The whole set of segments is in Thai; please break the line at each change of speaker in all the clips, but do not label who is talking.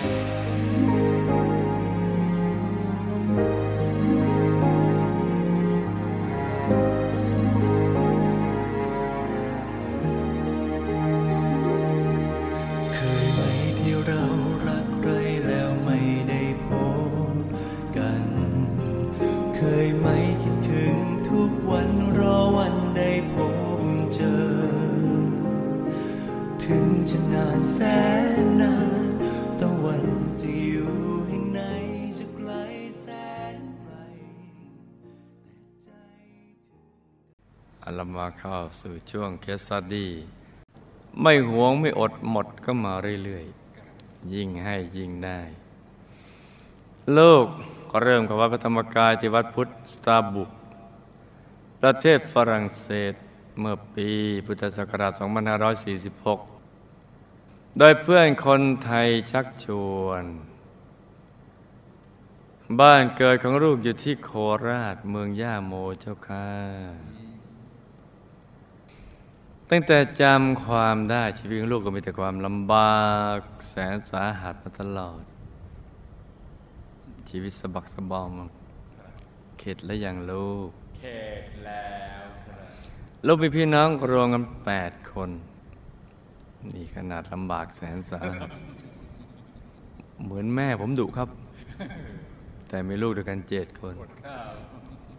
เอัล
มาเข้าสู่ช่วงเคสสตดี้ไม่หวงไม่อดหมดก็มาเรื่อยๆ ยิ่งให้ยิ่งได้ ลูกก็เริ่มกับวัดพระธรรมกายที่วัดพุทธสตาบุก ประเทศฝรั่งเศสเมื่อปีพุทธศักราช 2546 โดยเพื่อนคนไทยชักชวน บ้านเกิดของลูกอยู่ที่โคราชเมืองย่าโมเจ้าค่ะ ตั้งแต่จำความได้ชีวิตของลูกก็มีแต่ความลำบากแสนสาหัสมาตลอด ชีวิตสะบักสะบอมเข็ดและยังลูก
เขตแล้วครับ
ลูกมีพี่น้องรวมกันแปดคน นี่ขนาดลำบากแสนสาหัสเหมือนแม่ผมดุครับ แต่มีลูกด้วยกันเจ็ดคน
ข้าว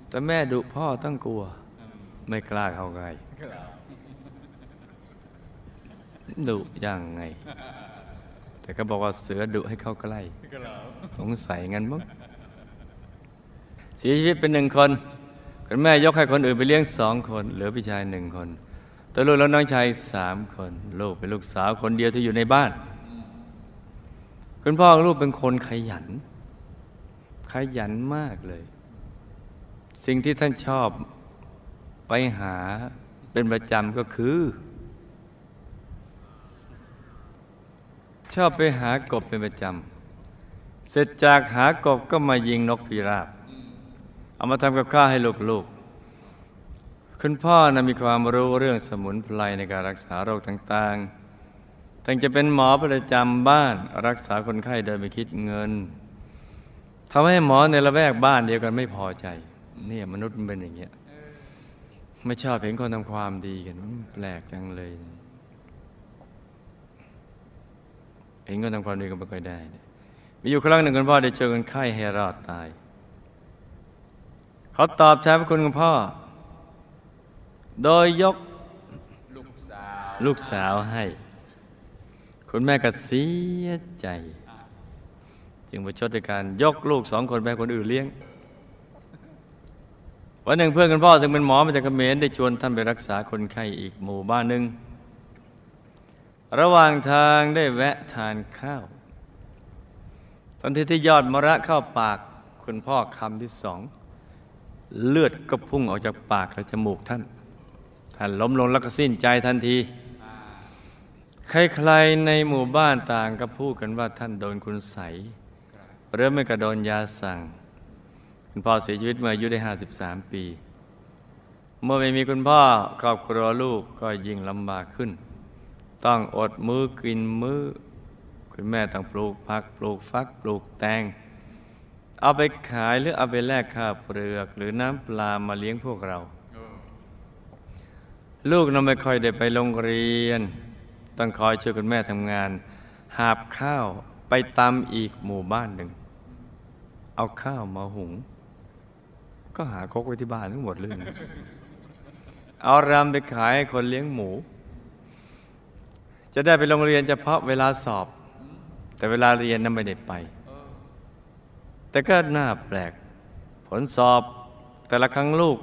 แต่แม่ดุพ่อต้องกลัว ไม่กล้าเข้าใกล้
ครับ
ดุยังไง แต่ก็บอกว่าเสือดุให้เข้าใกล้
ครับ
สงสัยงั้นมั้งเสียชีวิตเป็นหนึ่งคนคุณแม่ยกให้คนอื่นไปเลี้ยงสองคน เหลือพี่ชายหนึ่งคนตัวลูกแล้วน้องชายสามคนลูกเป็นลูกสาวคนเดียวที่อยู่ในบ้าน คุณพ่อลูกเป็นคนขยัน ขยันมากเลย สิ่งที่ท่านชอบไปหาเป็นประจำก็คือ ชอบไปหากบเป็นประจำ เสร็จจากหากบก็มายิงนกพิราบ เอามาทำกับข้าวให้ลูกๆ คุณพ่อนะมีความรู้เรื่องสมุนไพรในการรักษาโรคต่างๆตั้งจะเป็นหมอประจำบ้านรักษาคนไข้โดยไม่คิดเงินทำให้หมอในละแวกบ้านเดียวกันไม่พอใจ เนี่ยมนุษย์มันเป็นอย่างเงี้ยไม่ชอบเห็นคนทำความดีกันมันแปลกจังเลย เห็นคนทำความดีก็ไม่ค่อยได้ มีอยู่ครั้งหนึ่งคุณพ่อได้เจอคนไข้ให้รอดตาย เขาตอบแทนพระคุณคุณพ่อ โดยยก
ลูกสาว
ลูกสาวให้ คุณแม่ก็เสียใจ จึงประชดในการยกลูกสองคนไปคนอื่นเลี้ยงวันหนึ่งเพื่อนคุณพ่อซึ่งเป็นหมอมาจากเขมรได้ชวนท่านไปรักษาคนไข้อีกหมู่บ้านหนึ่ง ระหว่างทางได้แวะทานข้าวตอนที่ที่ยอดมระเข้าปากคุณพ่อคำที่สอง เลือดก็พุ่งออกจากปากและจมูกท่าน ท่านล้มลงแล้วก็สิ้นใจทันที ใครๆในหมู่บ้านต่างก็พูดกันว่าท่านโดนคุณใสยหรือไม่ก็โดนยาสั่ง คุณพ่อเสียชีวิตเมื่ออายุได้ 53 ปี เมื่อไม่มีคุณพ่อครอบครัวลูกก็ยิ่งลำบากขึ้น ต้องอดมือกินมือคุณแม่ต้องปลูกผักปลูกฟักปลูกแตง เอาไปขายหรือเอาไปแลกข้าวเปลือก หรือน้ำปลามาเลี้ยงพวกเรา ลูกน้องไม่ค่อยได้ไปโรงเรียน ต้องคอยช่วยคุณแม่ทำงาน หาบข้าวไปตำอีกหมู่บ้านหนึ่ง เอาข้าวมาหุง ก็หาคกไว้ที่บ้านทั้งหมดเลยเอารำไปขายให้คนเลี้ยงหมู จะได้ไปโรงเรียนเฉพาะเวลาสอบ แต่เวลาเรียนนั้นไม่ได้ไป แต่ก็น่าแปลก ผลสอบแต่ละครั้งลูก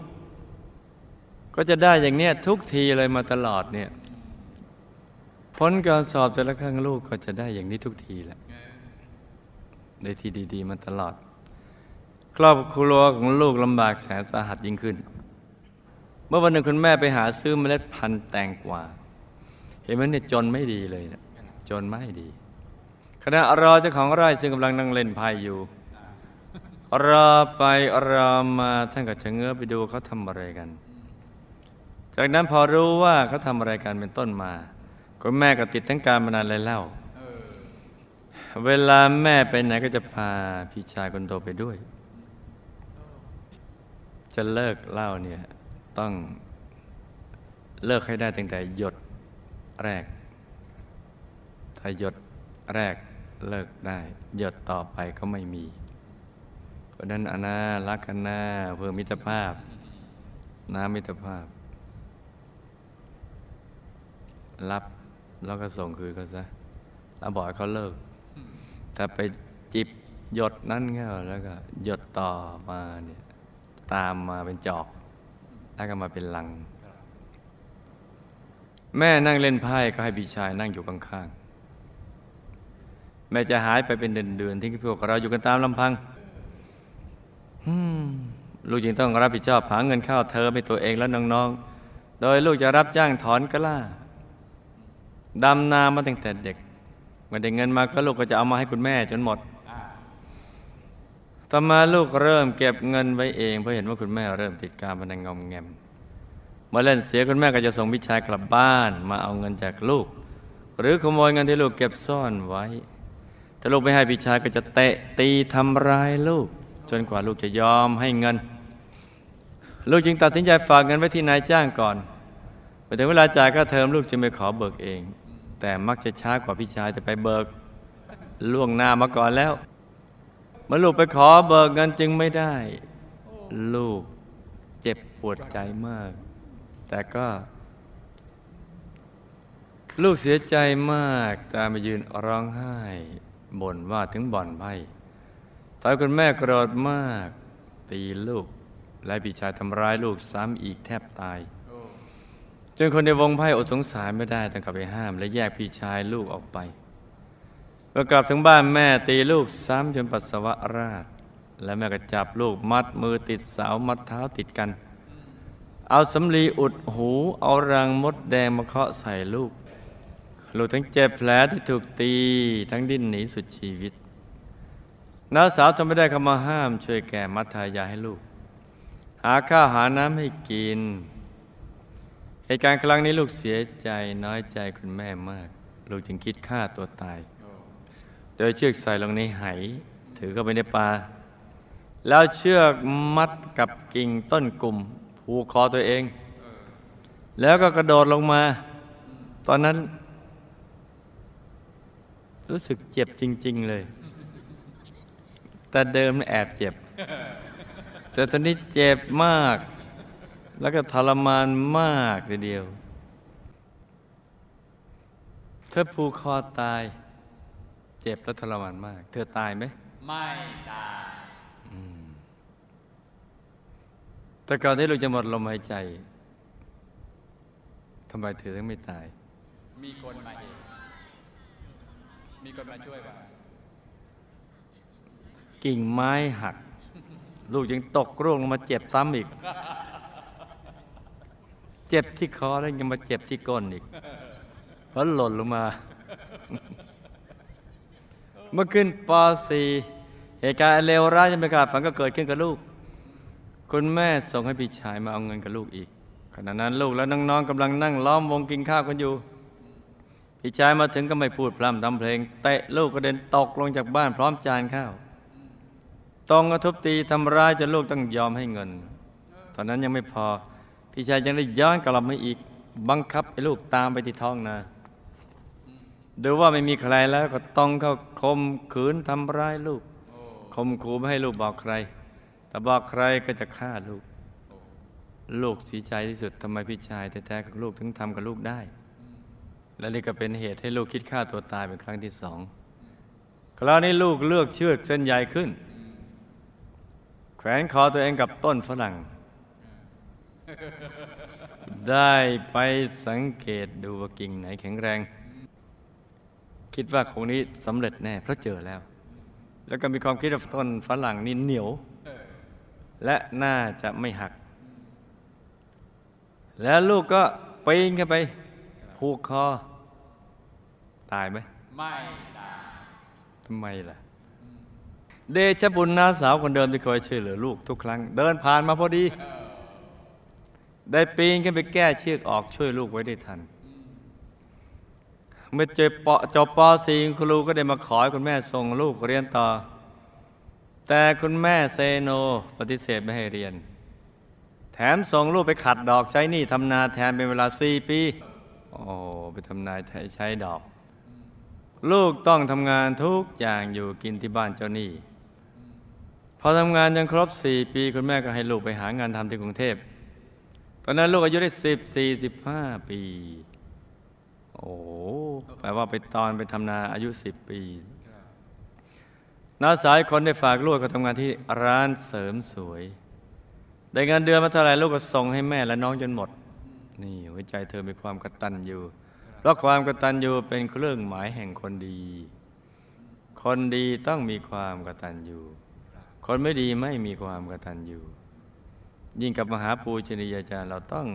ก็จะได้อย่างเนี้ยทุกทีเลยมาตลอดเนี่ยผลการสอบแต่ละครั้งลูกก็จะได้อย่างนี้ทุกทีแหละได้ที่ดี ๆ มาตลอด ครอบครัวของลูกลำบากแสนสาหัสยิ่งขึ้น เมื่อวันหนึ่งคุณแม่ไปหาซื้อเมล็ดพันธุ์แตงกวา เห็นไหมเนี่ยจนไม่ดีเลยนะจนไม่ดีขณะรอเจ้าของไร่ซึ่งกำลังนั่งเล่นไพ่อยู่รอไปรอมาท่านก็ชะเง้อไปดูเขาทำอะไรกัน จากนั้นพอรู้ว่าเขาทำอะไรกันเป็นต้นมาคุณแม่ก็ติดทั้งการมานานเลยเล่าเวลาแม่ไปไหนก็จะพาพี่ชายคนโตไปด้วย จะเลิกเหล้าเนี่ยต้องเลิกให้ได้ตั้งแต่หยด แรก ถ้าหยดแรกเลิกได้ หยดต่อไปก็ไม่มี เพราะนั้นอนารักนาเพื่อมิตรภาพ น้ำมิตรภาพ รับแล้วก็ส่งคืนเขาซะแล้วบอกเขาเลิก ถ้าไปจิบหยดนั่นเงี้ยแล้วก็หยดต่อมาเนี่ยตามมาเป็นจอก แล้วก็มาเป็นลัง แม่นั่งเล่นไพ่ก็ให้พี่ชายนั่งอยู่ข้างๆ แม่จะหายไปเป็นเดือนๆทิ้งพวกเราอยู่กันตามลำพังลูกจึงต้องรับผิดชอบหาเงินเข้าเทอให้ตัวเองและน้องๆ โดยลูกจะรับจ้างถอนกล้าดำนามาตั้งแต่เด็กเมื่อได้เงินมาก็ลูกก็จะเอามาให้คุณแม่จนหมดต่อมาลูกเริ่มเก็บเงินไว้เองเพราะเห็นว่าคุณแม่เริ่มติดการพนันงอมแงม มื่อเล่นเสียคุณแม่ก็จะส่งพิชายกลับบ้าน มาเอาเงินจากลูก หรือขโมยเงินที่ลูกเก็บซ่อนไว้ ถ้าลูกไม่ให้พิชายก็จะเตะตีทำร้ายลูก จนกว่าลูกจะยอมให้เงิน ลูกจึงตัดสินใจฝากเงินไว้ที่นายจ้างก่อนพอถึงเวลาจ่ายค่าเทอมลูกจึงไปขอเบิกเอง แต่มักจะช้ากว่าพี่ชายแต่ไปเบิกล่วงหน้ามาก่อนแล้วเมื่อลูกไปขอเบิกเงินจึงไม่ได้ ลูกเจ็บปวดใจมาก แต่ก็ ลูกเสียใจมากตามไปยืนร้องไห้บ่นว่าถึงบ่อนไพ่ตอนคุณแม่โกรธมาก ตีลูก และพี่ชายทำร้ายลูกซ้ำอีกแทบตายจนคนในวงไพ่อดสงสารไม่ได้ต้องกลับไปห้าม และแยกพี่ชายลูกออกไปเมื่อกลับถึงบ้านแม่ตีลูกซ้ำจนปัสสาวะราด และแม่ก็จับลูกมัดมือติดเสามัดเท้าติดกัน เอาสำลีอุดหู เอารังมดแดงมาเคาะใส่ลูก ลูกทั้งเจ็บแผลที่ถูกตีทั้งดิ้นหนีสุดชีวิตน้าสาวทำไม่ได้เข้ามาห้าม ช่วยแก่มัดทายาให้ลูก หาข้าวหาน้ำให้กิน เหตุการณ์ครั้งนี้ลูกเสียใจน้อยใจคุณแม่มาก ลูกจึงคิดฆ่าตัวตาย โดยเชือกใส่ลงในไหถือเข้าไปในป่าแล้วเชือกมัดกับกิ่งต้นกลุ่ม ผูกคอตัวเอง แล้วก็กระโดดลงมา ตอนนั้น รู้สึกเจ็บจริง ๆ เลย แต่เดิมแอบเจ็บ แต่ตอนนี้เจ็บมาก แล้วก็ทรมานมากทีเดียวเธอผูกคอตาย เจ็บและทรมานมาก เธอตายไหม
ไม่ตาย
แต่ก่อนที่ลูกจะหมดลมหายใจทำไมเธอถึงไม่ตาย
มีคนมาเห็นมีคนมาช่วยว่า
กิ่งไม้หัก ลูกยังตกร่วงลงมาเจ็บซ้ำอีก เจ็บที่คอแล้วยังมาเจ็บที่ก้นอีก เพราะหล่นลงมา เมื่อขึ้นป .4 เหตุการณ์อันเลวร้ายที่ไม่คาดฝันก็เกิดขึ้นกับลูก คุณแม่ส่งให้พี่ชายมาเอาเงินกับลูกอีก ขณะนั้นลูกและน้องๆกำลังนั่งล้อมวงกินข้าวกันอยู่ พี่ชายมาถึงก็ไม่พูดพร่ำทำเพลงเตะลูกกระเด็นตกลงจากบ้านพร้อมจานข้าวตองกระทุบตีทำร้ายจนลูกต้องยอมให้เงิน ตอนนั้นยังไม่พอ พี่ชายยังได้ย้อนกลับมาอีก บังคับให้ลูกตามไปที่ท้องนาดูว่าไม่มีใครแล้วก็ต้องเข้าคมขืนทำร้ายลูกคมขู่ไม่ให้ลูกบอกใคร แต่บอกใครก็จะฆ่าลูก ลูกเสียใจที่สุดทำไมพี่ชายแท้ๆกับลูกถึงทำกับลูกได้ และนี่ก็เป็นเหตุให้ลูกคิดฆ่าตัวตายเป็นครั้งที่สองคราวนี้ลูกเลือกเชือกเส้นใหญ่ขึ้น แขวนคอตัวเองกับต้นฝรั่ง ได้ไปสังเกตดูว่ากิ่งไหนแข็งแรง คิดว่าคงนี้สำเร็จแน่เพราะเจอแล้ว แล้วก็มีความคิดว่าต้นฝรั่งนี่เหนียว และน่าจะไม่หัก แล้วลูกก็ปีนขึ้นไป ผูกคอ ตายไหม
ไม่ตาย
ทำไมล่ะ เดชะบุญน้าสาวคนเดิมที่เคยช่วยเหลือลูกทุกครั้ง เดินผ่านมาพอดี ได้ปีนขึ้นไปแก้เชือกออกช่วยลูกไว้ได้ทันเมื่อจบปจบป .4 ครูก็ได้มาขอให้คุณแม่ส่งลูกเรียนต่อ แต่คุณแม่เซโนปฏิเสธไม่ให้เรียน แถมส่งลูกไปขัดดอกใช้หนี้ทำนาแทนเป็นเวลาสี่ปี โอ้ไปทำนาใช้ดอก ลูกต้องทำงานทุกอย่างอยู่กินที่บ้านเจ้าหนี้พอทำงานจนครบสี่ปี คุณแม่ก็ให้ลูกไปหางานทำที่กรุงเทพตอนนั้นลูกอายุได้สิบสี่สิบห้าปี โอ้แปลว่าไปตอนไปทำนาอายุสิบปี น้าสายคนได้ฝากลูกก็ทำงานที่ร้านเสริมสวย ได้เงินเดือนมาเท่าไหร่ลูกก็ส่งให้แม่และน้องจนหมด นี่หัวใจเธอมีความกตัญญูเพราะความกตัญญูเป็นเครื่องหมายแห่งคนดี คนดีต้องมีความกตัญญูคนไม่ดีไม่มีความกตัญญูยิ่งกับมหาปูชนียาจารย์เราต้อง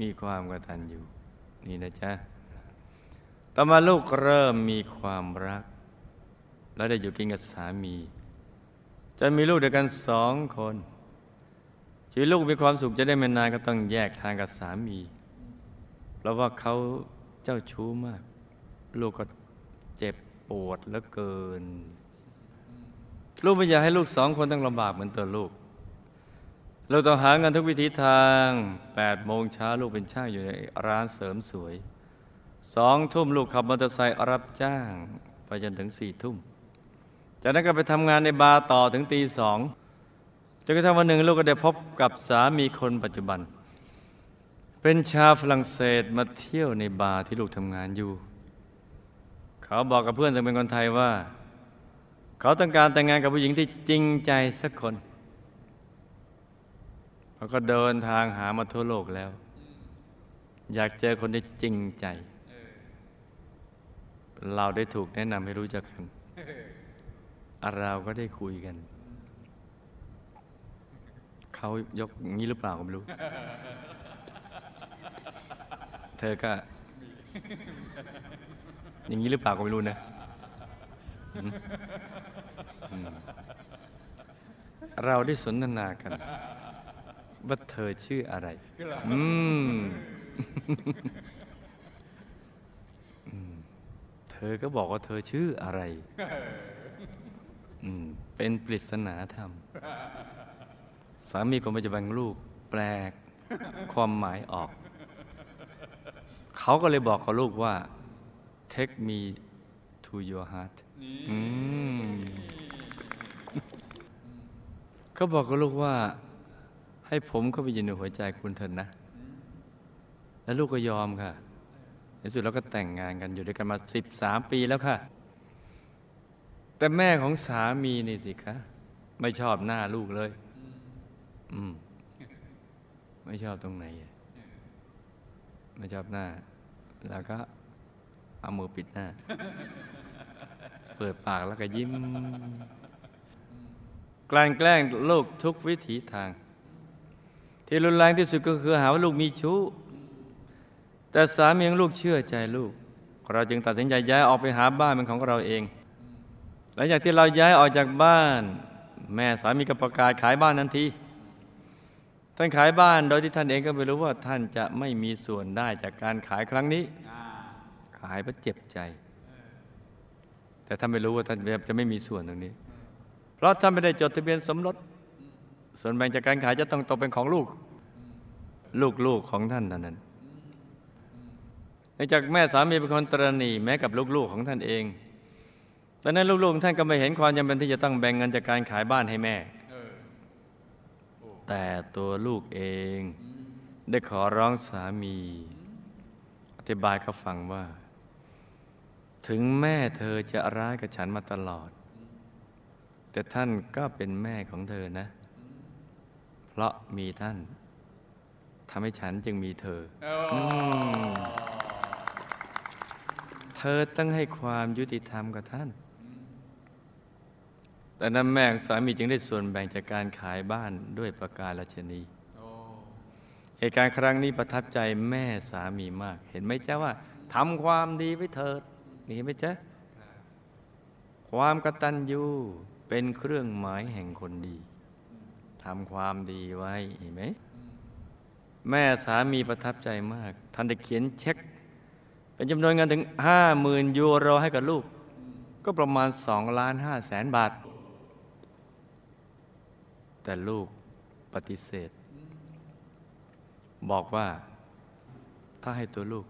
มีความกตัญญูนี่นะจ๊ะต่อมาลูกเริ่มมีความรัก แล้วได้อยู่กินกับสามีจะมีลูกเดียวกันสองคนชีวิตลูกมีความสุขจะได้ไม่นานก็ต้องแยกทางกับสามี เพราะว่าเขาเจ้าชู้มาก ลูกก็เจ็บปวดเหลือเกิน ลูกไม่อยากให้ลูกสองคนต้องลำบากเหมือนตัวลูก เราต้องหาเงินทุกวิธีทางแปดโมงเช้าลูกเป็นช่างอยู่ในร้านเสริมสวยสองทุ่มลูกขับมอเตอร์ไซค์รับจ้าง ไปจนถึงสี่ทุ่ม จากนั้นก็ไปทำงานในบาร์ต่อถึงตีสองจนกระทั่งวันหนึ่งลูกก็ได้พบกับสามีคนปัจจุบัน เป็นชาวฝรั่งเศสมาเที่ยวในบาร์ที่ลูกทำงานอยู่ เขาบอกกับเพื่อนซึ่งเป็นคนไทยว่า เขาต้องการแต่งงานกับผู้หญิงที่จริงใจสักคนเขาก็เดินทางหามาทั่วโลกแล้ว อยากเจอคนที่จริงใจ เราได้ถูกแนะนำให้รู้จักกัน เราก็ได้คุยกัน เขายกงี้หรือเปล่าก็ไม่รู้ เธอก็ อย่างนี้หรือเปล่าก็ไม่รู้นะ เราได้สนทนากัน ว่าเธอชื่ออะไร อืมเธอก็บอกว่าเธอชื่ออะไร เป็นปริศนาธรรม สามีคนปัจจุบันของลูกแปลกความหมายออก เขาก็เลยบอกกับลูกว่า take me to your heart เขาบอกกับลูกว่า ให้ผมเข้าไปยืนในหัวใจคุณเถิดนะ แล้วลูกก็ยอมค่ะในสุดเราก็แต่งงานกันอยู่ด้วยกันมาสิบสามปีแล้วค่ะ แต่แม่ของสามีนี่สิคะ ไม่ชอบหน้าลูกเลย อืม ไม่ชอบตรงไหน ไม่ชอบหน้า แล้วก็เอามือปิดหน้า เปิดปากแล้วก็ยิ้ม กลั่นแกล้งลูกทุกวิถีทาง ที่รุนแรงที่สุดก็คือหาว่าลูกมีชู้ แต่สามีของลูกเชื่อใจลูก เราจึงตัดสินใจย้ายออกไปหาบ้านเป็นของเราเอง ลังจากที่เราย้ายออกจากบ้าน แม่สามีก็ประกาศขายบ้านทันทีท่านขายบ้านโดยที่ท่านเองก็ไม่รู้ว่าท่านจะไม่มีส่วนได้จากการขายครั้งนี้ ขายเพราะเจ็บใจ แต่ท่านไม่รู้ว่าท่านจะไม่มีส่วนตรงนี้ เพราะท่านไม่ได้จดทะเบียนสมรสส่วนแบ่งจากการขายจะต้องตกเป็นของลูก ลูกๆของท่านเท่านั้นเนื่องจากแม่สามีเป็นคนตรณีแม้กับลูกๆของท่านเอง ตอนนั้นลูกๆของท่านก็ไม่เห็นความจำเป็นที่จะต้องแบ่งเงินจากการขายบ้านให้แม่ แต่ตัวลูกเองได้ขอร้องสามี อธิบายเขาฟังว่า ถึงแม่เธอจะร้ายกับฉันมาตลอด แต่ท่านก็เป็นแม่ของเธอนะ เพราะมีท่านทำให้ฉันจึงมีเธออมเธอต้องให้ความยุติธรรมกับท่าน แต่นั้นแม่ของสามีจึงได้ส่วนแบ่งจากการขายบ้านด้วยประการราชนีเหตุการณ์ครั้งนี้ประทับใจแม่สามีมาก เห็นไหมจ๊ะว่าทำความดีไว้เถิดนี่เห็นไหมจ๊ะความกตัญญูเป็นเครื่องหมายแห่งคนดีทำความดีไว้เห็นไหมแม่สามีประทับใจมากท่านได้เขียนเช็ค เป็นจำนวนเงินถึงห้าหมื่นยูโรให้กับลูก ก็ประมาณสองล้านห้าแสนบาท แต่ลูกปฏิเสธ บอกว่าถ้าให้ตัวลูก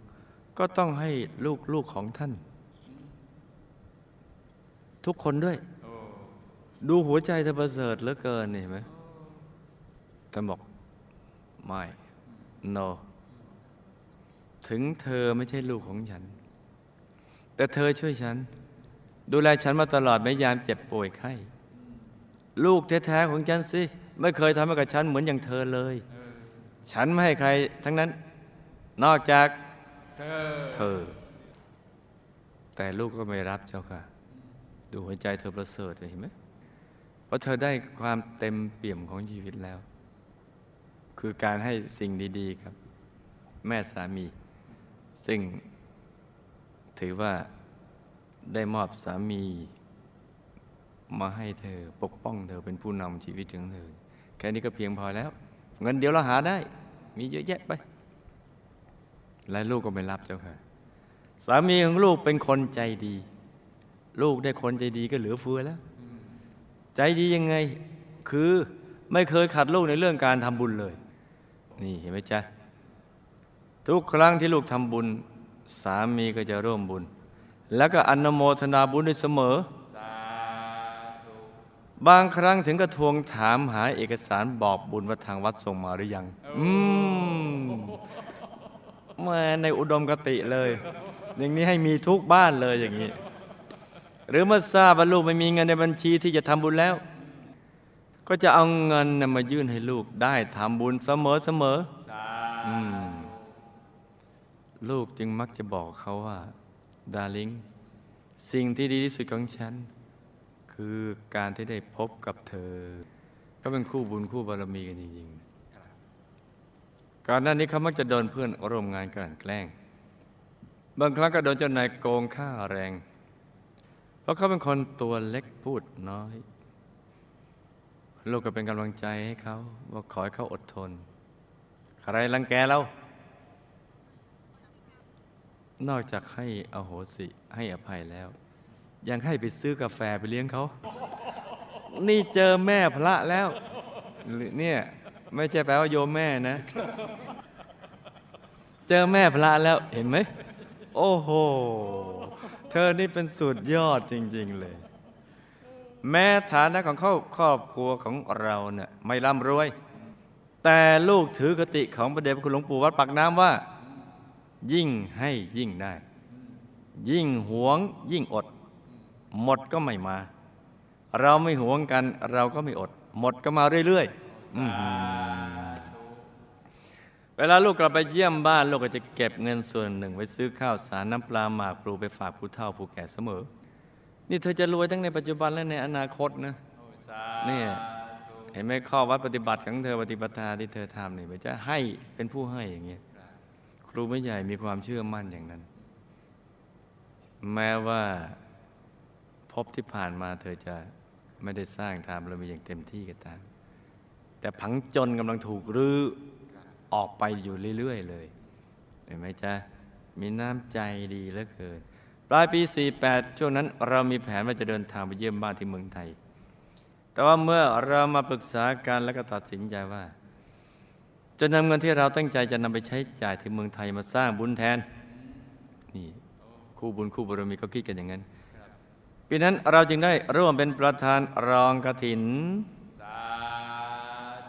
ก็ต้องให้ลูกลูกของท่าน ทุกคนด้วย ดูหัวใจเธอประเสริฐเหลือเกินนี่เห็นไหมท่านบอกไม่ no ถึงเธอไม่ใช่ลูกของฉัน แต่เธอช่วยฉัน ดูแลฉันมาตลอดแม้ยามเจ็บป่วยไข้ ลูกแท้ๆของฉันสิ ไม่เคยทำให้กับฉันเหมือนอย่างเธอเลย ฉันไม่ให้ใครทั้งนั้น นอกจาก
เธอ
เธอ แต่ลูกก็ไม่รับเจ้าค่ะ ดูหัวใจเธอประเสริฐเลยเห็นไหมเพราะเธอได้ความเต็มเปี่ยมของชีวิตแล้ว คือการให้สิ่งดี ๆ ครับ แม่สามี ซึ่งถือว่าได้มอบสามี มาให้เธอปกป้องเธอเป็นผู้นำชีวิตของเธอ แค่นี้ก็เพียงพอแล้ว เงินเดี๋ยวเราหาได้ มีเยอะแยะไป และลูกก็ไม่รับเจ้าค่ะ สามีของลูกเป็นคนใจดี ลูกได้คนใจดีก็เหลือเฟือแล้ว ใจดียังไง คือไม่เคยขัดลูกในเรื่องการทำบุญเลย นี่เห็นไหมจ๊ะ ทุกครั้งที่ลูกทำบุญ สามีก็จะร่วมบุญ แล้วก็อนโมทนาบุญด้วยเสมอ บางครั้งถึงกระทวงถามหาเอกสารบอกบุญว่าทางวัดส่งมาหรือยัง อืมแมาในอุดมกติเลย อย่างนี้ให้มีทุกบ้านเลยอย่างนี้ หรือเมื่อทราบว่าลูกไม่มีเงินในบัญชีที่จะทำบุญแล้ว ก็จะเอาเงินมายื่นให้ลูกได้ทำบุญเสมอเสมอลูกจึงมักจะบอกเขาว่า ดาริงสิ่งที่ดีที่สุดของฉัน คือการที่ได้พบกับเธอ ก็เป็นคู่บุญคู่บารมีกันจริงๆก่อนหน้านี้เขามักจะโดนเพื่อนร่วมงานกลั่นแกล้ง บางครั้งก็โดนเจ้านายโกงค่าแรง เพราะเขาเป็นคนตัวเล็กพูดน้อย ลูกก็เป็นกำลังใจให้เขาว่าขอให้เขาอดทน ใครรังแกเรานอกจากให้อโหสิให้อภัยแล้ว ยังให้ไปซื้อกาแฟไปเลี้ยงเขา นี่เจอแม่พระแล้วเนี่ยไม่ใช่แปลว่าโยมแม่นะ เจอแม่พระแล้วเห็นไหม โอ้โห เธอนี่เป็นสุดยอดจริง ๆ เลย แม้ฐานะของครอบครอบครัวของเราเนี่ยไม่ร่ำรวย แต่ลูกถือกติของพระเดชพระคุณหลวงปู่วัดปากน้ำว่า ยิ่งให้ยิ่งได้ ยิ่งหวงยิ่งอด หมดก็ไม่มา เราไม่หวงกัน เราก็ไม่อด หมดก็มาเรื่อยๆอื้อหือเวลาลูกกลับไปเยี่ยมบ้านลูกก็จะเก็บเงินส่วนหนึ่งไว้ซื้อข้าวสารน้ำปลาหมากปลูไปฝากผู้เฒ่าผู้แก่เสมอ นี่เธอจะรวยทั้งในปัจจุบันและในอนาคตนะ
โอ้สา
เนี่ย
ธุ
เห็นไหมข้อวัดปฏิบัติของเธอปฏิปทาที่เธอทำนี่มันจะให้เป็นผู้ให้อย่างเงี้ยครูไม่ใหญ่มีความเชื่อมั่นอย่างนั้น แม้ว่า พบที่ผ่านมาเธอจะไม่ได้สร้างทานบารมีอย่างเต็มที่ก็ตาม แต่ผังจนกำลังถูกรื้อออกไปอยู่เรื่อย ๆ เลยเห็นไหมจ๊ะ มีน้ำใจดีเหลือเกิน ปลายปี 48 ช่วงนั้น เรามีแผนว่าจะเดินทางไปเยี่ยมบ้านที่เมืองไทย แต่ว่าเมื่อเรามาปรึกษากันแล้วก็ตัดสินใจว่า จะนำเงินที่เราตั้งใจจะนำไปใช้จ่ายที่เมืองไทยมาสร้างบุญแทน นี่คู่บุญคู่บารมีก็คิดกันอย่างนั้น ปีนั้นเราจึงได้ร่วมเป็นประธานรองกฐิน
สา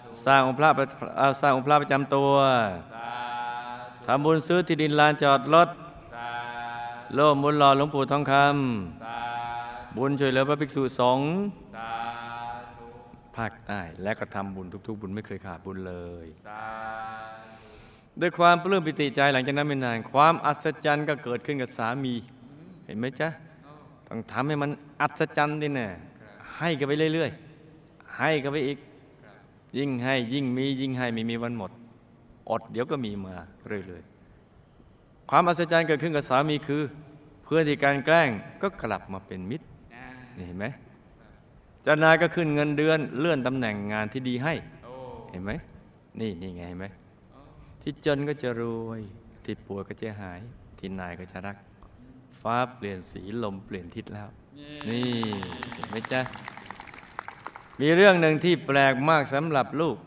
ธุ
สร้างองค์พระเอ่อสร้างองค์พระประจำตัวทำบุญซื้อที่ดินลานจอดรถโล่บุญหล่อหลวงปู่ทองคำบุญช่วยเหลือพระภิกษุสงฆ์ภาคใต้และก็ทำบุญทุก ๆ บุญไม่เคยขาดบุญเลยด้วยความปลื้มปิติใจหลังจากนั้นไม่นาน ความอัศจรรย์ก็เกิดขึ้นกับสามี เห็นไหมจ๊ะ ต้องทำให้มันอัศจรรย์ดิแน่ให้กันไปเรื่อยๆ ให้กันไปอีก ยิ่งให้ยิ่งมียิ่งให้ไม่มีวันหมด อดเดี๋ยวก็มีมาเรื่อยๆ ความอัศจรรย์เกิดขึ้นกับสามีคือ เพื่อนที่การแกล้งก็กลับมาเป็นมิตร
อ่า
นี่เห็นไหมเจ้านายก็ขึ้นเงินเดือนเลื่อนตำแหน่งงานที่ดีให้
โอ้
เห็นไหมนี่นี่ไงเห็นไหมที่จนก็จะรวย ที่ป่วยก็จะหาย ที่นายก็จะรัก ฟ้าเปลี่ยนสีลมเปลี่ยนทิศแล้ว นี่เห็นไหมจ๊ะ มีเรื่องหนึ่งที่แปลกมากสำหรับลูก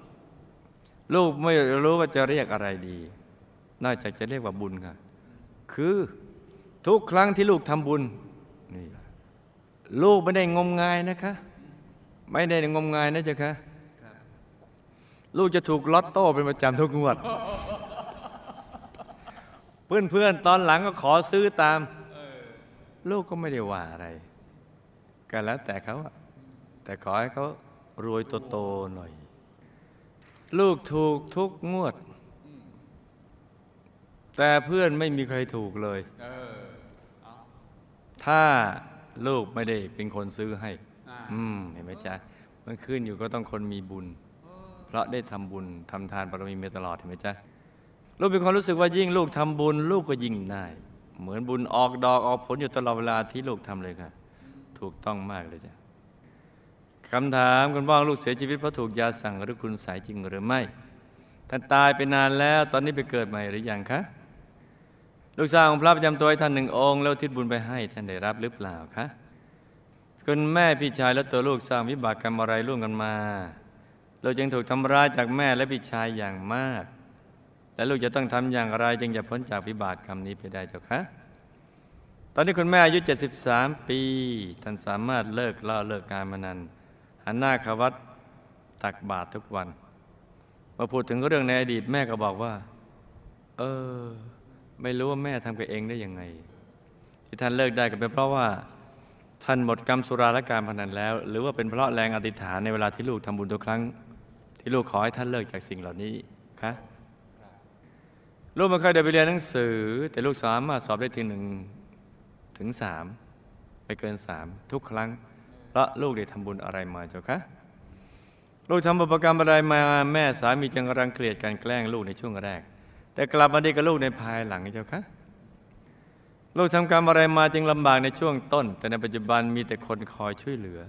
ลูกไม่รู้ว่าจะเรียกอะไรดี นอกจากจะเรียกว่าบุญค่ะ คือทุกครั้งที่ลูกทำบุญนี่ลูกไม่ได้งมงายนะคะ ไม่ได้งมงายนะจ๊ะคะลูกจะถูกลอตโต้เป็นประจำทุกงวด เพื่อนๆ ตอนหลังก็ขอซื้อตาม ลูกก็ไม่ได้ว่าอะไร ก็แล้วแต่เขาอะแต่ขอให้เขารวยโตๆหน่อย ลูกถูกทุกงวด แต่เพื่อนไม่มีใครถูกเลย
เออ
ถ้าลูกไม่ได้เป็นคนซื้อให้
อ,
อืมเห็นไหมจ๊ะมันขึ้นอยู่ก็ต้องคนมีบุญ เพราะได้ทำบุญทำทานบารมีมาตลอดเห็นไหมจ๊ะลูกมีความรู้สึกว่ายิ่งลูกทำบุญ ลูกก็ยิ่งได้ เหมือนบุญออกดอกออกผลอยู่ตลอดเวลาที่ลูกทำเลยค่ะ ถูกต้องมากเลยจ้ะคำถามคุณบ้างลูกเสียชีวิตเพราะถูกยาสั่งหรือคุณสายจริงหรือไม่ท่านตายไปนานแล้ว ตอนนี้ไปเกิดใหม่หรือยังคะลูกสาวของพระประจำตัวให้ท่านหนึ่งองค์แล้วทิศบุญไปให้ท่านได้รับหรือเปล่าคะคุณแม่พี่ชายและตัวลูกสร้างวิบากกรรมอะไรร่วมกันมา เราจึงถูกทำร้ายจากแม่และพี่ชายอย่างมาก และลูกจะต้องทำอย่างไรจึงจะพ้นจากวิบากกรรมนี้ไปได้เจ้าคะตอนนี้คุณแม่อายุ 73 ปี ท่านสามารถเลิกเล่าเลิกการมานันหันหน้าเข้าวัดตักบาตรทุกวันมื่อพูดถึงเรื่องในอดีตแม่ก็บอกว่า เออ ไม่รู้ว่าแม่ทำกับเองได้ยังไง ที่ท่านเลิกได้ก็เป็นเพราะว่า ท่านหมดกรรมสุราและการพนันแล้ว หรือว่าเป็นเพราะแรงอธิษฐานในเวลาที่ลูกทำบุญทุกครั้ง ที่ลูกขอให้ท่านเลิกจากสิ่งเหล่านี้คะ ลูกไม่เคยได้ไปเรียนหนังสือ แต่ลูกสามารถสอบได้ถึงหนึ่งถึงสามไม่เกินสามทุกครั้งเพราะลูกได้ทำบุญอะไรมาเจ้าคะลูกทำบุญกรรมอะไรมาแม่สามีจึงรังเกียจการแกล้งลูกในช่วงแรก แต่กลับมาดีกับลูกในภายหลังเจ้าคะลูกทำกรรมอะไรมาจึงลำบากในช่วงต้น แต่ในปัจจุบันมีแต่คนคอยช่วยเหลือ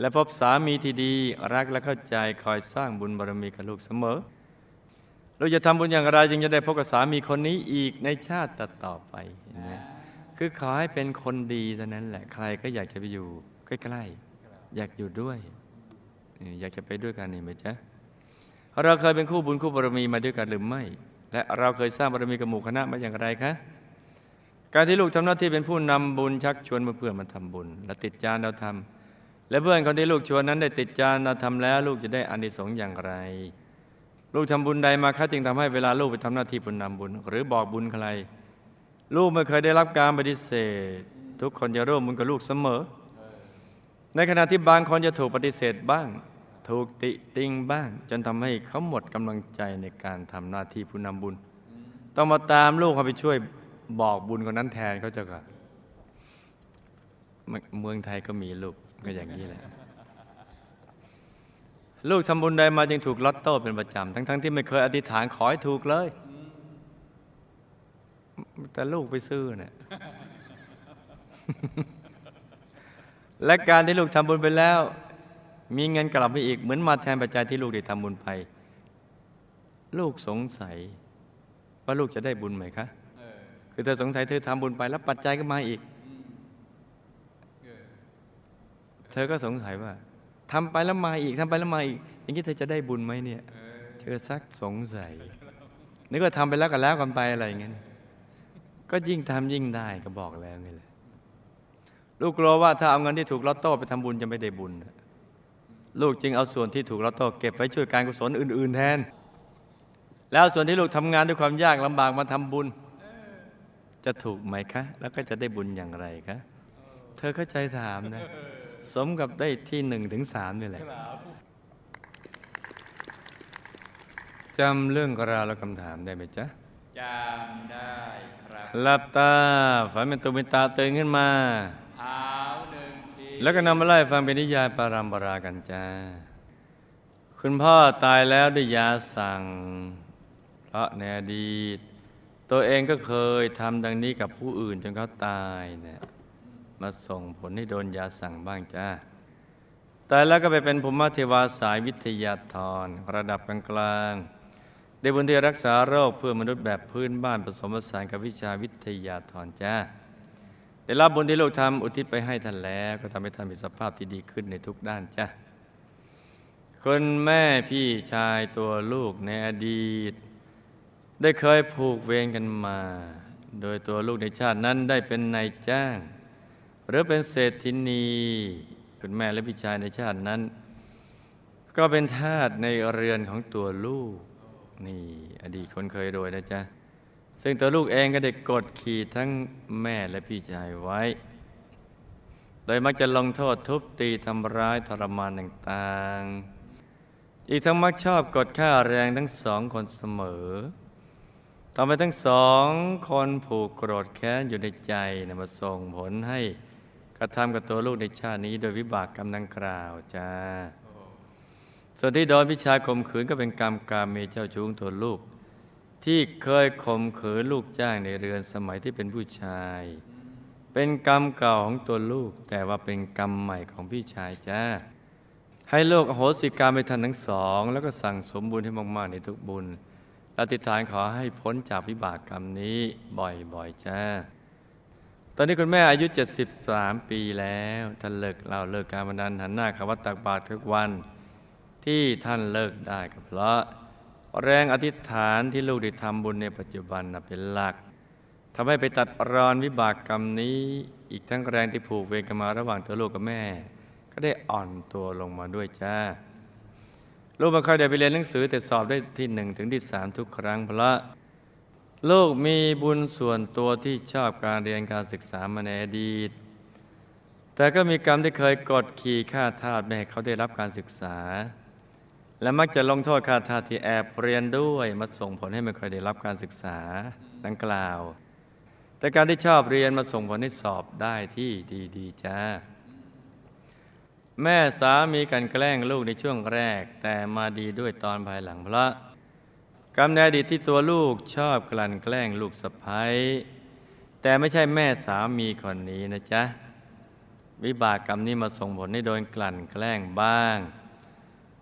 และพบสามีที่ดีรักและเข้าใจคอยสร้างบุญบารมีกับลูกเสมอ เราจะทำบุญอย่างไรจึงจะได้พบกับสามีคนนี้อีกในชาติต่อไปนไหมคือขอให้เป็นคนดีเท่านั้นแหละใครก็อยากจะไปอยู่ใกล้ๆอยากอยู่ด้วย อยากจะไปด้วยกันเห็นไหมจ๊ะเราเคยเป็นคู่บุญคู่บารมีมาด้วยกันหรือไม่ และเราเคยสร้างบารมีกับหมู่คณะมาอย่างไรคะการที่ลูกทำหน้าที่เป็นผู้นำบุญชักชวนเพื่อนมาทำบุญ และติดจานเราทำและเพื่อนคนที่ลูกชวนนั้นได้ติดจานเราทำแล้ว ลูกจะได้อานิสงส์อย่างไร ลูกทำบุญใดมาคะจึงทำให้เวลาลูกไปทำหน้าที่ผู้นำบุญ หรือบอกบุญใคร ลูกไม่เคยได้รับการปฏิเสธ ทุกคนจะร่วมบุญกับลูกเสมอ ในขณะที่บางคนจะถูกปฏิเสธบ้าง ถูกติติงบ้าง จนทำให้เขาหมดกำลังใจในการทำหน้าที่ผู้นำบุญ ต้องมาตามลูกเขาไปช่วยบอกบุญคนนั้นแทนเขาเจะก่อนเมืองไทยก็มีลูกก็อย่างนี้แหละ ลูกทำบุญใดมาจึงถูกลอตโต้เป็นประจำทั้งๆที่ไม่เคยอธิษฐานขอให้ถูกเลย แต่ลูกไปซื้อเนี่ยและการที่ลูกทำบุญไปแล้ว มีเงินกลับมาอีกเหมือนมาแทนปัจจัยที่ลูกได้ทำบุญไป ลูกสงสัย ว่าลูกจะได้บุญไหมคะคือเธอสงสัยเธอทำบุญไปแล้วปัจจัยก็มาอีก
เธ
อก็สงสัยว่า ทำไปแล้วมาอีกทำไปแล้วมาอีก อย่างนี้เธอจะได้บุญไหมเนี่ย
เธ
อซักสงสัยนึกว่าทำไปแล้วก็แล้วกันไปอะไรอย่างเงี้ยก็ยิ่งทำยิ่งได้ก็บอกแล้วไงเลยลูกกลัวว่าถ้าเอาเงินที่ถูกลอตโต้ไปทำบุญจะไม่ได้บุญ ลูกจึงเอาส่วนที่ถูกลอตโต้เก็บไว้ช่วยการกุศลอื่น ๆ แทน แล้วส่วนที่ลูกทำงานด้วยความยากลำบากมาทำบุญ จะถูกไหมคะ แล้วก็จะได้บุญอย่างไรคะ เธอเข้าใจถามนะ สมกับได้ที่หนึ่งถึงสามนี่แหละจำเรื่องราวและคำถามได้ไหมจ๊ะ
จำได้ครับ
หลับตาฝันเป็นตุเป็นตาตื่นขึ้นมา
หาวหนึ่งที
แล้วก็นำมาไล่ฟังเป็นนิยายปารัมปรากันจ้าคุณพ่อตายแล้วด้วยยาสั่ง เพราะในอดีต ตัวเองก็เคยทำดังนี้กับผู้อื่นจนเขาตายเนี่ย มาส่งผลให้โดนยาสั่งบ้างจ้าแตายแล้วก็ไปเป็นภูมิเทวาสายวิทยาธรระดับกลางๆได้บุญที่รักษาโรคเพื่อมนุษย์แบบพื้นบ้านผสมผสานกับวิชาวิทยาธรจ้าได้รับบุญที่ลูกทำอุทิศไปให้ท่านแล้ว ก็ทำให้ท่านมีสภาพที่ดีขึ้นในทุกด้านจ้าคนแม่พี่ชายตัวลูกในอดีต ได้เคยผูกเวรกันมา โดยตัวลูกในชาตินั้นได้เป็นนายจ้าง หรือเป็นเศรษฐินีคุณแม่และพี่ชายในชาตินั้น ก็เป็นทาสในเรือนของตัวลูก นี่อดีตคนเคยรวยนะจ๊ะ ซึ่งตัวลูกเองก็ได้กดขี่ทั้งแม่และพี่ชายไว้ โดยมักจะลงโทษทุบตีทำร้ายทรมานต่างๆ อีกทั้งมักชอบกดค่าแรงทั้งสองคนเสมอทำให้ทั้งสองคนผูกโกรธแค้นอยู่ในใจนะมาส่งผลให้ กระทำกับตัวลูกในชาตินี้ โดยวิบากกรรมดังกล่าวจ้า ส่วนที่โดนพิชาข่มขืนก็เป็นกรรมกรรมเมเจ้าชู้งตัวลูก ที่เคยข่มขืนลูกจ้างในเรือนสมัยที่เป็นผู้ชาย เป็นกรรมเก่าของตัวลูก แต่ว่าเป็นกรรมใหม่ของพี่ชายจ้า ให้โลกอโหสิกรรมไปทันทั้งสอง แล้วก็สั่งสมบุญให้มาก ๆ ในทุกบุญอธิษฐานขอให้พ้นจากวิบากกรรมนี้บ่อย ๆ จ้า ตอนนี้คุณแม่อายุ 73 ปีแล้วท่านเลิกเล่าเลิกการบันดาลหันหน้าขวัตตักบาตรทุกวัน ที่ท่านเลิกได้ก็เพราะ แรงอธิษฐานที่ลูกได้ทำบุญในปัจจุบันเป็นหลักทำให้ไปตัดรอนวิบากกรรมนี้ อีกทั้งแรงที่ผูกเวรกันมาระหว่างตัวลูกกับแม่ ก็ได้อ่อนตัวลงมาด้วยจ้าลูกม่ค่อยได้ไปเรียนหนังสือแต่สอบได้ที่หนึ่งถึงที่สามทุกครั้งเพราะ ลูกมีบุญส่วนตัวที่ชอบการเรียนการศึกษามาในอดีต แต่ก็มีกรรมที่เคยกดขี่ฆ่าทาสไม่ให้เขาได้รับการศึกษา และมักจะลงโทษฆ่าทาสที่แอบเรียนด้วยมาส่งผลให้ไม่ค่อยได้รับการศึกษาดังกล่าว แต่การที่ชอบเรียนมาส่งผลให้สอบได้ที่ดีๆจ้าแม่สามีกันแกล้งลูกในช่วงแรก แต่มาดีด้วยตอนภายหลังเพราะ กรรมในอดีตที่ตัวลูกชอบกลั่นแกล้งลูกสะพ้ยแต่ไม่ใช่แม่สามีคนนี้นะจ๊ะ วิบากกรรมนี้มาส่งผลให้โดนกลั่นแกล้งบ้าง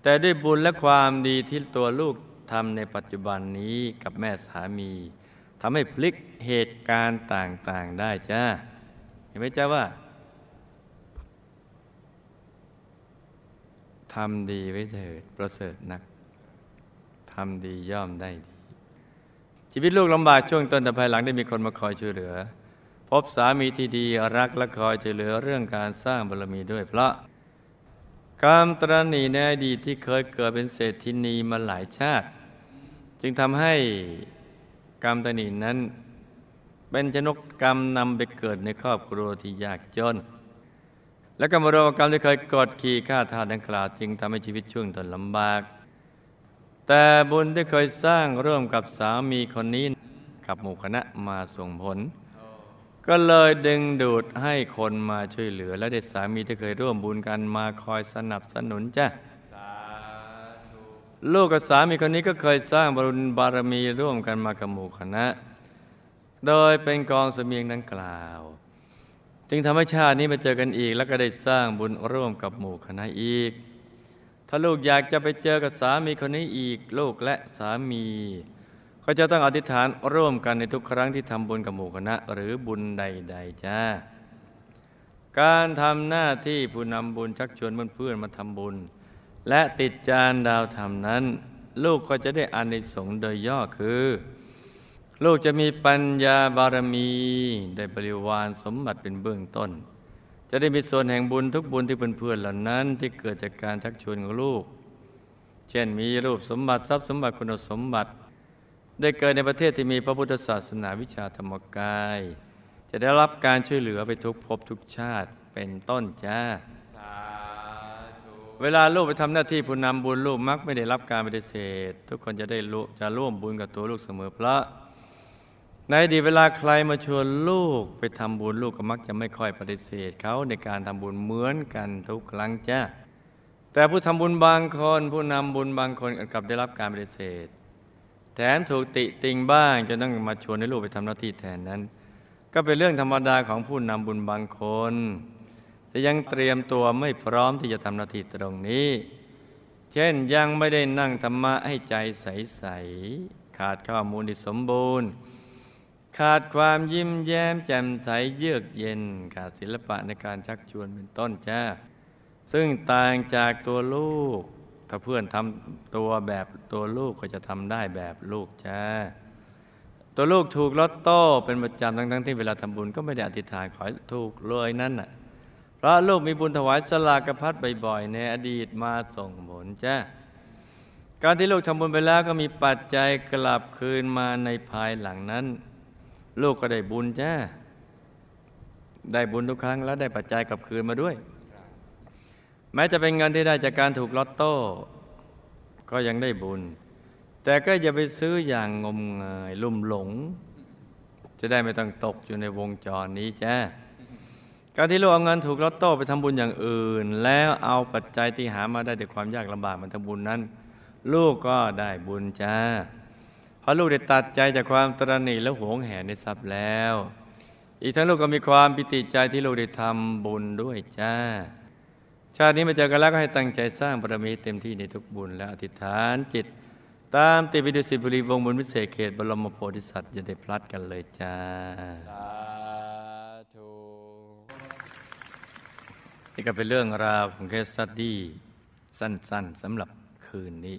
แต่ด้วยบุญและความดีที่ตัวลูกทำในปัจจุบันนี้กับแม่สามีทำให้พลิกเหตุการณ์ต่างๆได้จ้าเห็นไหมจ้าว่าทำดีไว้เถิดประเสริฐนัก ทำดีย่อมได้ดี ชีวิตลูกลำบากช่วงต้นแต่ภายหลังได้มีคนมาคอยช่วยเหลือ พบสามีที่ดีรักและคอยช่วยเหลือเรื่องการสร้างบารมีด้วย เพราะกรรมตรณีในอดีตที่เคยเกิดเป็นเศรษฐินีมาหลายชาติ จึงทำให้กรรมตรณีนั้นเป็นชนกกรรมนำไปเกิดในครอบครัวที่ยากจน และกรรมโรกรรมที่เคยกดขี่ฆ่าทาสดังกล่าวจึงทำให้ชีวิตช่วงตนลำบาก แต่บุญที่เคยสร้างร่วมกับสามีคนนี้กับหมู่คณะมาส่งผล ก็เลยดึงดูดให้คนมาช่วยเหลือ และเด็กสามีที่เคยร่วมบุญกันมาคอยสนับสนุนจ้ะลูกกับสามีคนนี้ก็เคยสร้างบรุญบารมีร่วมกันมากับหมู่คณะ โดยเป็นกองเสมียงดังกล่าว จึงทำให้ชาตินี้มาเจอกันอีก แล้วก็ได้สร้างบุญร่วมกับหมู่คณะอีก ถ้าลูกอยากจะไปเจอกับสามีคนนี้อีกลูกและสามี ก็จะต้องอธิษฐานร่วมกันในทุกครั้งที่ทำบุญกับหมู่คณะหรือบุญใด ๆจ้า การทำหน้าที่ผู้นำบุญชักชวนเพื่อนๆมาทำบุญ และติดจานดาวธรรมนั้น ลูกก็จะได้อานิสงส์โดยย่อคือ ลูกจะมีปัญญาบารมี ได้บริวารสมบัติเป็นเบื้องต้น จะได้มีส่วนแห่งบุญทุกบุญที่เพื่อนๆเหล่านั้นที่เกิดจากการชักชวนของลูก เช่นมีรูปสมบัติทรัพย์สมบัติคุณสมบัติ ได้เกิดในประเทศที่มีพระพุทธศาสนาวิชาธรรมกาย จะได้รับการช่วยเหลือไปทุกภพทุกชาติเป็นต้นจ้า
สาธุ
เวลาลูกไปทำหน้าที่ผู้นำบุญลูกมักไม่ได้รับการปฏิเสธ ทุกคนจะได้รู้จะร่วมบุญกับตัวลูกเสมอเพราะ ในอดีตเวลาใครมาชวนลูกไปทำบุญลูกก็มักจะไม่ค่อยปฏิเสธเขาในการทำบุญเหมือนกันทุกครั้งจ้าแต่ผู้ทำบุญบางคน ผู้นำบุญบางคนกลับได้รับการปฏิเสธ แถมถูกติติงบ้างจนต้องมาชวนให้ลูกไปทำหน้าที่แทนนั้น ก็เป็นเรื่องธรรมดาของผู้นำบุญบางคนแต่ยังเตรียมตัวไม่พร้อมที่จะทำหน้าที่ตรงนี้เเช่นยังไม่ได้นั่งธรรมะให้ใจใส ๆ ขาดข้อมูลที่สมบูรณ์ ขาดความยิ้มแย้มแจ่มใสเยือกเย็นขาดศิลปะในการชักชวนเป็นต้นจ้าซึ่งต่างจากตัวลูก ถ้าเพื่อนทำตัวแบบตัวลูกก็จะทำได้แบบลูกจ้าตัวลูกถูกลอตโต้เป็นประจำทั้งๆที่เวลาทำบุญก็ไม่ได้อธิษฐานขอถูกเลยนั่นน่ะเพราะลูกมีบุญถวายสลากพัดบ่อยๆ ในอดีตมาส่งผลจ้าการที่ลูกทำบุญไปแล้วก็มีปัจจัยกลับคืนมาในภายหลังนั้น ลูกก็ได้บุญจ้าได้บุญทุกครั้งแล้วได้ปัจจัยกลับคืนมาด้วย แม้จะเป็นเงินที่ได้จากการถูกลอตโต้ ก็ยังได้บุญ แต่ก็อย่าไปซื้ออย่างงมงายลุ่มหลง จะได้ไม่ต้องตกอยู่ในวงจรนี้จ้าการที่ลูกเอาเงินถูกลอตโต้ไปทำบุญอย่างอื่น แล้วเอาปัจจัยที่หามาได้ด้วยความยากลำบากมาทำบุญนั้น ลูกก็ได้บุญจ้า ราะลูกได้ตัดใจจากความตรณีและหวงแหนในทรัพย์แล้ว อีกทั้งลูกก็มีความปิติใจที่ลูกได้ทำบุญด้วยจ้า ชาตินี้มาเจอกันแล้วก็ให้ตั้งใจสร้างบารมีเต็มที่ในทุกบุญและอธิษฐานจิต ตามติวิดุสิตบุรีวงศ์บุญวิเศษเขตบรมโพธิสัตว์จะได้พลัดกันเลยจ้า
สาธุ
นี่ก็เป็นเรื่องราวของเคสสตดี้สั้นๆสำหรับคืนนี้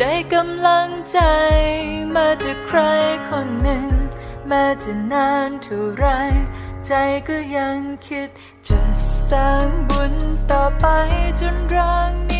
ได้กำลังใจมาจากใครคนหนึ่ง แม้จะนานเท่าไร ใจก็ยังคิดจะสร้างบุญต่อไปจนร่าง